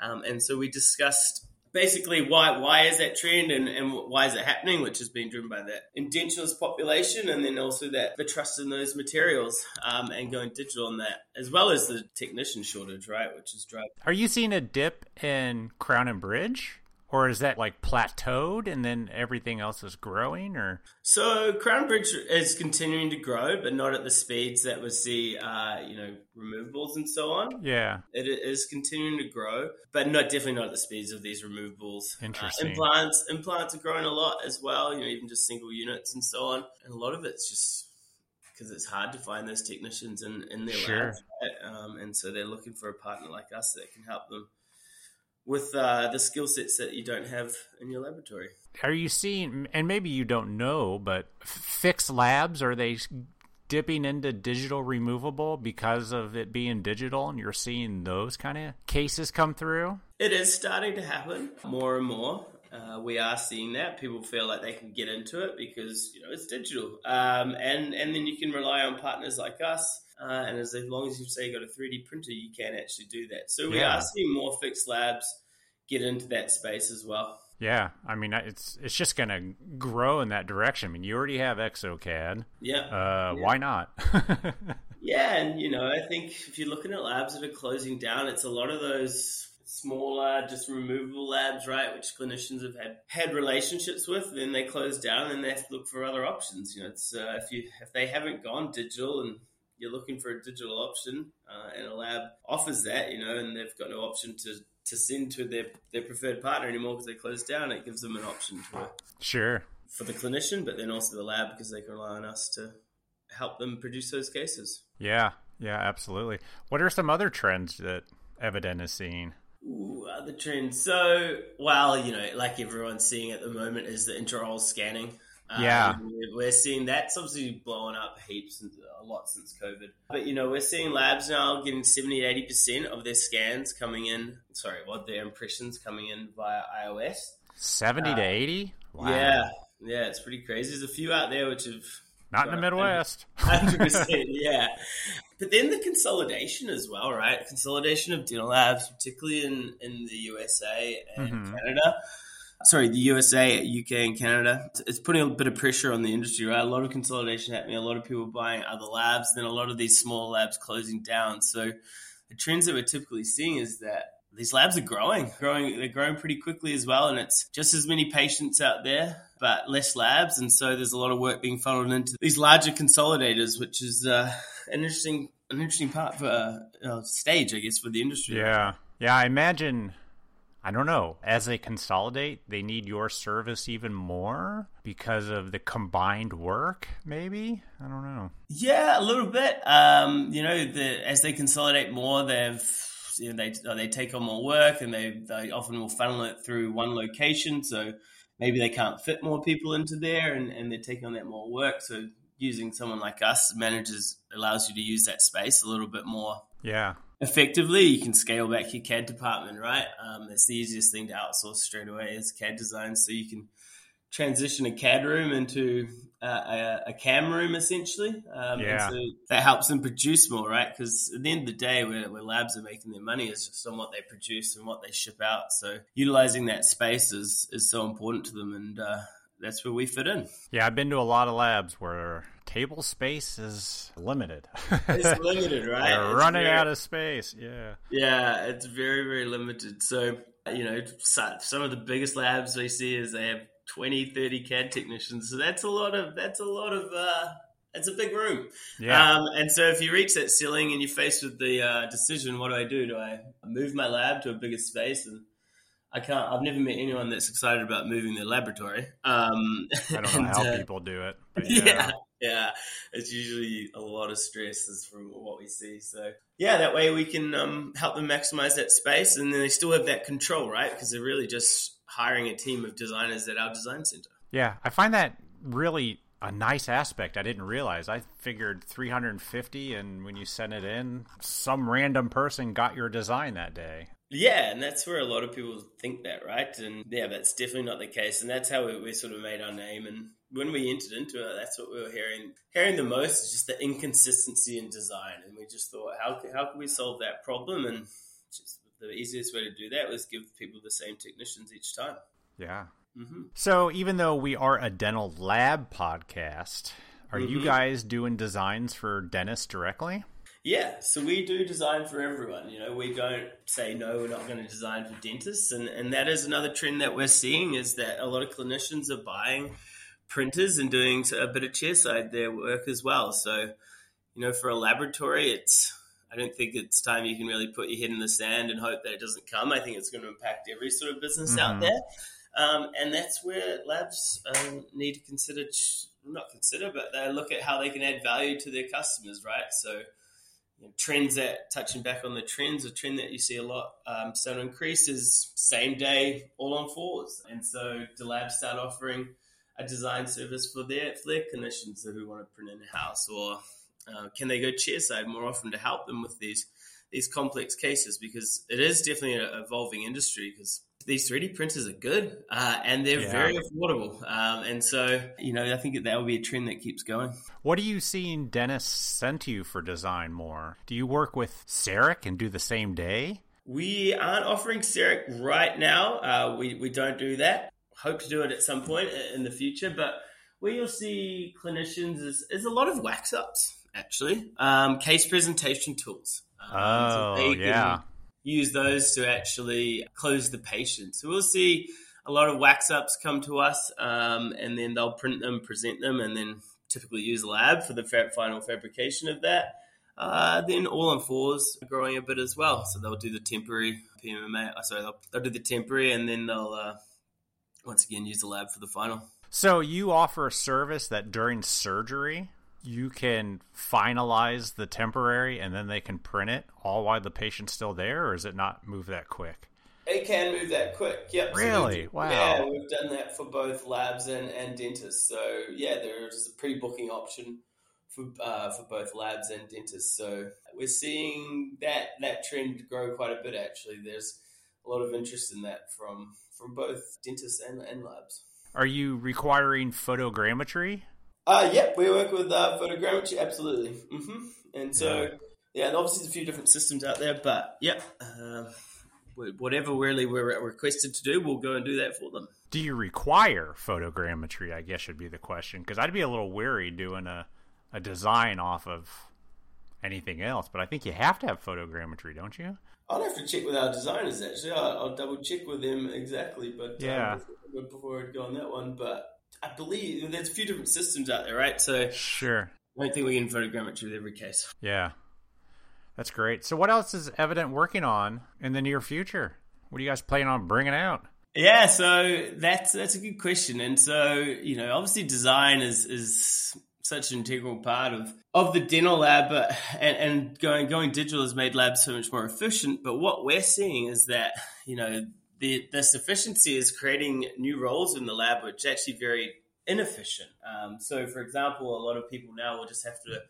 Um, and so we discussed basically why why is that trend and, and why is it happening, which has been driven by that edentulous population and then also that the trust in those materials um, and going digital on that, as well as the technician shortage, right, which is driving. Are you seeing a dip in Crown and Bridge? Or is that like plateaued and then everything else is growing or? So crown bridge is continuing to grow but not at the speeds that we see uh, you know removables and so on. Yeah. It is continuing to grow but not definitely not at the speeds of these removables. Uh, interesting. uh, implants implants are growing a lot as well you know even just single units and so on. And a lot of it's just because it's hard to find those technicians in, in their sure. labs, right? um, and so they're looking for a partner like us that can help them with uh, the skill sets that you don't have in your laboratory. Are you seeing, and maybe you don't know, but fixed labs are they dipping into digital removable because of it being digital, and you're seeing those kind of cases come through? It is starting to happen more and more. Uh, we are seeing that people feel like they can get into it because you know it's digital, um, and and then you can rely on partners like us uh, and as long as you say you got a 3D printer, you can actually do that. So we yeah. are seeing more fixed labs get into that space as well. Yeah, I mean it's it's just going to grow in that direction. I mean, you already have Exocad. Yeah. Uh, yeah. Why not? yeah, and you know, I think if you're looking at labs that are closing down, it's a lot of those smaller, just removable labs, right? Which clinicians have had had relationships with. Then they close down, and they have to look for other options. You know, it's uh, if you if they haven't gone digital and you're looking for a digital option, uh, and a lab offers that, you know, and they've got no option to to send to their their preferred partner anymore because they closed down. It gives them an option to it. sure for the clinician, but then also the lab because they can rely on us to help them produce those cases. Yeah, yeah, absolutely. What are some other trends that Evident is seeing? Ooh, other trends. So, well, you know, like everyone's seeing at the moment is the intraoral scanning. Yeah, um, we're seeing that's obviously blowing up heaps and a lot since COVID. But you know, we're seeing labs now getting 70 80 percent of their scans coming in. Sorry, what their impressions coming in via iOS. 70 uh, to 80. Wow. Yeah, yeah, it's pretty crazy. There's a few out there which have not in the Midwest. 100%, yeah. But then the consolidation as well, right? Consolidation of dental labs, particularly in, in the USA and mm-hmm. Canada sorry, the USA, UK, and Canada. It's putting a bit of pressure on the industry, right? A lot of consolidation happening, a lot of people buying other labs, then a lot of these small labs closing down. So the trends that we're typically seeing is that these labs are growing, growing, they're growing pretty quickly as well. And it's just as many patients out there, but less labs. And so there's a lot of work being funneled into these larger consolidators, which is uh, an interesting, an interesting part for uh, stage, I guess, for the industry. Yeah. Yeah. I imagine I don't know. As they consolidate, they need your service even more because of the combined work, maybe? I don't know. Yeah, a little bit. Um, you know, the, as they consolidate more, they've you know, they they take on more work and they, they often will funnel it through one location. So maybe they can't fit more people into there and, and they're taking on that more work. So using someone like us, managers allows you to use that space a little bit more. Yeah effectively, you can scale back your CAD department, right? Um, that's the easiest thing to outsource straight away is CAD design. So you can transition a CAD room into a, a, a CAM room essentially. Um, yeah. So that helps them produce more, right? Because at the end of the day, where, where, labs are making their money is just on what they produce and what they ship out. So utilizing that space is, is so important to them. And, uh, that's where we fit in. Yeah, I've been to a lot of labs where table space is limited. it's limited, right? They're running very, out of space. Yeah. Yeah, it's very, very limited. So, you know, some of the biggest labs we see is they have 20, 30 CAD technicians. So that's a lot of, that's a lot of, uh, it's a big room. Yeah. Um, and so if you reach that ceiling and you're faced with the uh, decision, what do I do? Do I move my lab to a bigger space and I can't. I've never met anyone that's excited about moving their laboratory. Um, I don't know and, how uh, people do it. Yeah. yeah. yeah, it's usually a lot of stress is from what we see. So yeah, that way we can um, help them maximize that space, and then they still have that control, right? Because they're really just hiring a team of designers at our design center. Yeah, I find that really a nice aspect I didn't realize. I figured 350, and when you sent it in, some random person got your design that day. Yeah, and that's where a lot of people think that, right? And yeah, that's definitely not the case. And that's how we, we, sort of made our name. And when we entered into it, that's what we were hearing hearing the most is just the inconsistency in design. And we just thought, how how can we solve that problem? And just the easiest way to do that was give people the same technicians each time. Yeah. Mm-hmm. So even though we are a dental lab podcast, are mm-hmm. you guys doing designs for dentists directly? Yeah, so we do design for everyone. You know, we don't say no, we're not going to design for dentists, and and that is another trend that we're seeing is that a lot of clinicians are buying printers and doing a bit of chairside their work as well. So, you know, for a laboratory, it's I don't think it's time you can really put your head in the sand and hope that it doesn't come. I think it's going to impact every sort of business mm-hmm. out there, um, and that's where labs um, need to consider. Not consider, but they look at how they can add value to their customers, right? So, you know, trends that touching back on the trends, a trend that you see a lot um, to increase is same day all on fours, and so the labs start offering a design service for their for their clinicians who want to print in house, or uh, can they go chairside more often to help them with these these complex cases? Because it is definitely an evolving industry because these 3D printers are good uh, and they're yeah. very affordable. Um, and so, you know, I think that will be a trend that keeps going. What are you seeing Dennis send to you for design more? Do you work with CEREC and do the same day? We aren't offering CEREC right now. Uh, we, we don't do that. Hope to do it at some point in the future. But where you'll see clinicians is, is a lot of wax ups, actually, um, case presentation tools. Um, oh, so yeah use those to actually close the patient. So we'll see a lot of wax ups come to us, um, and then they'll print them, present them, and then typically use a lab for the final fabrication of that. Uh, then all on fours are growing a bit as well. So they'll do the temporary PMMA. Uh, sorry, they'll, they'll do the temporary, and then they'll uh, once again use the lab for the final. So you offer a service that during surgery you can finalize the temporary and then they can print it all while the patient's still there, or is it not move that quick? It can move that quick. Yep. Really? So wow. Yeah, we've done that for both labs and, and dentists. So yeah, there's a pre-booking option for uh, for both labs and dentists. So we're seeing that that trend grow quite a bit. Actually, there's a lot of interest in that from from both dentists and, and labs. Are you requiring photogrammetry? Uh, yep, we work with uh, photogrammetry, absolutely. Mm-hmm. And so, yeah. yeah, obviously there's a few different systems out there, but yeah, uh, whatever really we're requested to do, we'll go and do that for them. Do you require photogrammetry? I guess should be the question because I'd be a little wary doing a, a design off of anything else, but I think you have to have photogrammetry, don't you? I'd have to check with our designers actually. I'll, I'll double check with them exactly, but um, yeah, um, before I'd go on that one, but I believe there's a few different systems out there, right? So sure, I don't think we can photogrammetry with every case. Yeah, that's great. So what else is Evident working on in the near future? What are you guys planning on bringing out? Yeah, so that's that's a good question, and so you know, obviously, design is is such an integral part of of the dental lab, but and, and going going digital has made labs so much more efficient. But what we're seeing is that you know the this efficiency is creating new roles in the lab, which are actually very inefficient. Um, so, for example, a lot of people now will just have to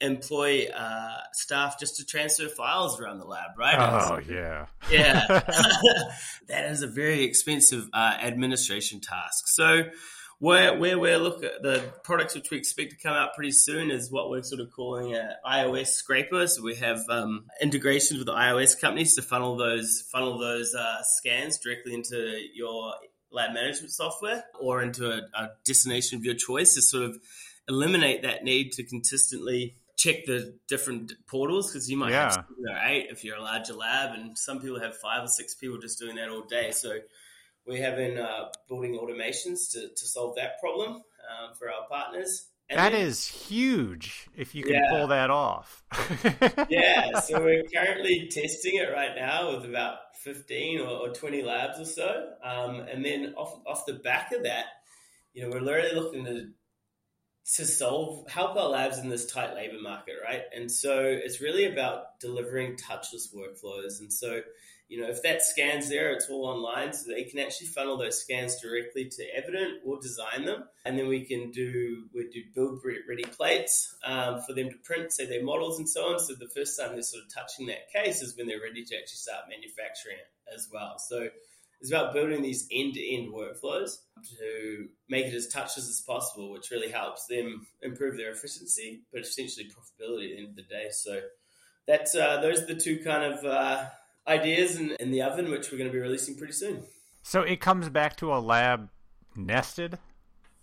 employ uh, staff just to transfer files around the lab, right? Oh, yeah. yeah. that is a very expensive uh, administration task. So, where, where we're looking at the products which we expect to come out pretty soon is what we're sort of calling an iOS scraper. So we have um, integrations with iOS companies to funnel those funnel those uh, scans directly into your lab management software or into a, a destination of your choice to sort of eliminate that need to consistently check the different portals because you might yeah. have seven or eight if you're a larger lab, and some people have five or six people just doing that all day. So we have been uh, building automations to, to solve that problem um, for our partners. And that then, is huge if you can yeah. pull that off. yeah, so we're currently testing it right now with about 15 or, or 20 labs or so. Um, and then off, off the back of that, you know, we're literally looking to to solve help our labs in this tight labor market, right? And so it's really about delivering touchless workflows. And so, you know, if that scan's there, it's all online, so they can actually funnel those scans directly to Evident or design them, and then we can do we do build ready plates um, for them to print, say their models and so on. So the first time they're sort of touching that case is when they're ready to actually start manufacturing it as well. So it's about building these end to end workflows to make it as touchless as possible, which really helps them improve their efficiency, but essentially profitability at the end of the day. So that's uh, those are the two kind of uh, ideas in, in the oven, which we're going to be releasing pretty soon. So it comes back to a lab nested.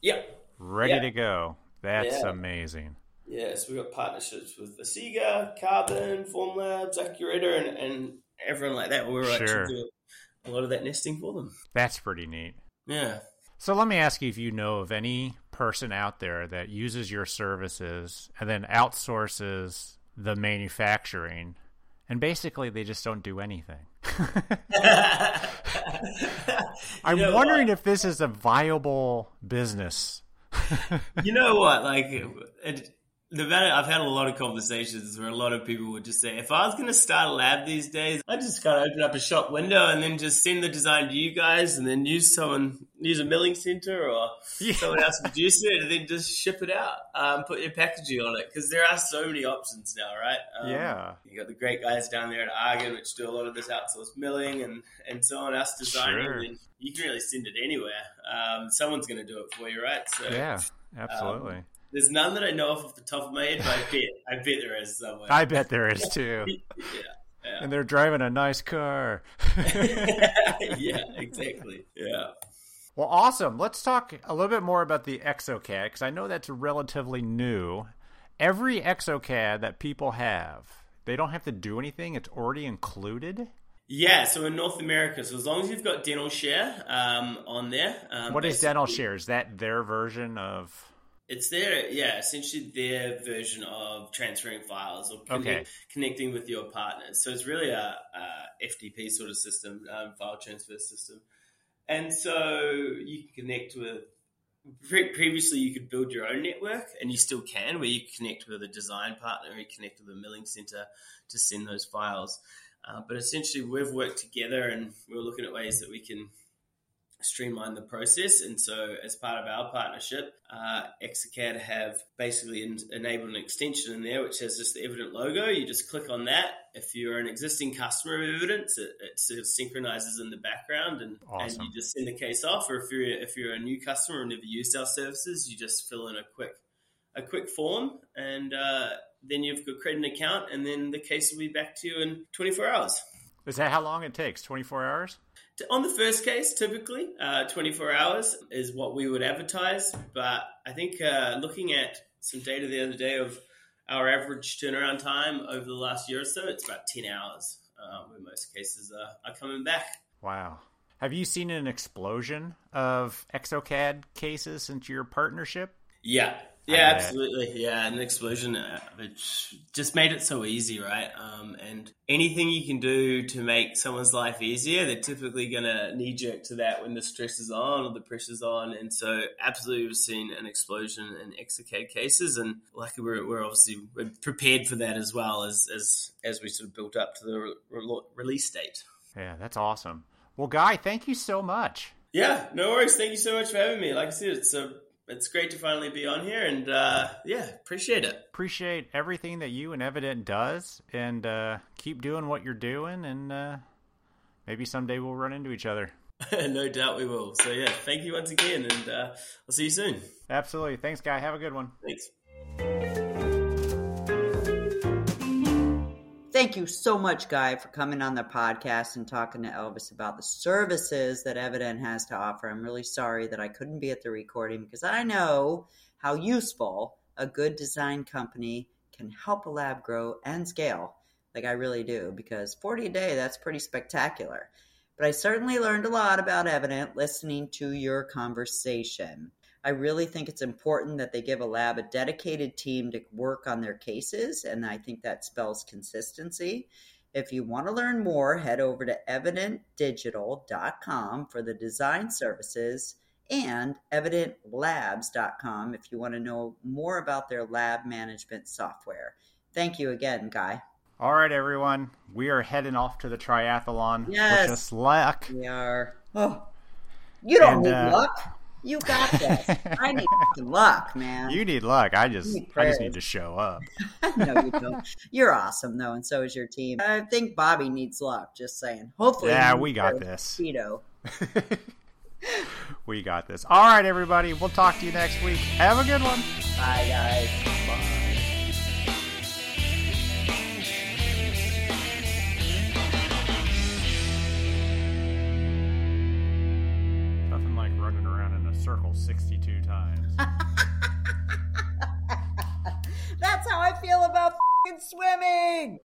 Yep. Ready to go. That's yeah. amazing. Yes, we've got partnerships with Asiga, Carbon, Formlabs, Ackuretta, and, and everyone like that. We're sure. actually doing a lot of that nesting for them. That's pretty neat. Yeah. So let me ask you if you know of any person out there that uses your services and then outsources the manufacturing and basically they just don't do anything. I'm wondering what? if this is a viable business. you know what? Like, it, the matter, I've had a lot of conversations where a lot of people would just say, if I was going to start a lab these days, I'd just kind of open up a shop window and then just send the design to you guys and then use someone, use a milling center or yeah. someone else produce it and then just ship it out, um, put your packaging on it. Cause there are so many options now, right? Um, yeah. You got the great guys down there at Argen, which do a lot of this outsourced milling and, and so on, us designing. Sure. And you can really send it anywhere. Um, someone's going to do it for you, right? So, yeah, absolutely. There's none that I know of off the top of my head, but I bet I bet there is somewhere. I bet there is too. yeah, yeah. And they're driving a nice car. yeah, exactly. Yeah. Well, awesome. Let's talk a little bit more about the exocad because I know that's relatively new. Every exocad that people have, they don't have to do anything. It's already included. Yeah, so in North America, so as long as you've got DentalShare um, on there. Um, what is DentalShare? Is that their version of? It's their yeah, essentially their version of transferring files or connect, okay. connecting with your partners. So it's really a, a FTP sort of system, um, file transfer system. And so you can connect with. Previously, you could build your own network, and you still can, where you connect with a design partner, you connect with a milling center to send those files. Uh, but essentially, we've worked together, and we're looking at ways that we can streamline the process. And so, as part of our partnership, uh, Exocad have basically en- enabled an extension in there which has just the Evident logo. You just click on that. If you're an existing customer of Evident's, it, it sort of synchronizes in the background, and, awesome. and you just send the case off. Or if you're if you're a new customer and never used our services, you just fill in a quick a quick form, and uh, then you've got create an account, and then the case will be back to you in 24 hours. Is that how long it takes? 24 hours? On the first case, typically, uh, 24 hours is what we would advertise. But I think uh, looking at some data the other day of our average turnaround time over the last year or so, it's about 10 hours uh, where most cases are, are coming back. Wow. Have you seen an explosion of Exocad cases since your partnership? Yeah, yeah, absolutely. Yeah, an explosion, uh, it just made it so easy, right? Um, and anything you can do to make someone's life easier, they're typically going to knee jerk to that when the stress is on or the pressure's on. And so, absolutely, we've seen an explosion in Exocad cases, and luckily, we're, we're obviously we're prepared for that as well as as as we sort of built up to the re- re- release date. Yeah, that's awesome. Well, Guy, thank you so much. Yeah, no worries. Thank you so much for having me. Like I said, it's a it's great to finally be on here and uh, yeah appreciate it. Appreciate everything that you and evident does and uh, keep doing what you're doing and uh, maybe someday we'll run into each other. No doubt we will. So yeah thank you once again and uh, i'll see you soon. Absolutely. Thanks guy. Have a good one. Thanks Thank you so much, Guy, for coming on the podcast and talking to Elvis about the services that Evident has to offer. I'm really sorry that I couldn't be at the recording because I know how useful a good design company can help a lab grow and scale. Like I really do, because 40 a day, that's pretty spectacular. But I certainly learned a lot about Evident listening to your conversation. I really think it's important that they give a lab a dedicated team to work on their cases, and I think that spells consistency. If you want to learn more, head over to evidentdigital.com for the design services and evidentlabs.com if you want to know more about their lab management software. Thank you again, Guy. All right, everyone. We are heading off to the triathlon. Yes. Wish us luck. We are. Oh, you don't And, need uh, luck. You got this. I need luck, man. You need luck. I just need I just need to show up. no, you don't. You're awesome though, and so is your team. I think Bobby needs luck. Just saying. Hopefully, Yeah, we got this. Speedo. we got this. All right, everybody. We'll talk to you next week. Have a good one. Bye, guys. Swimming.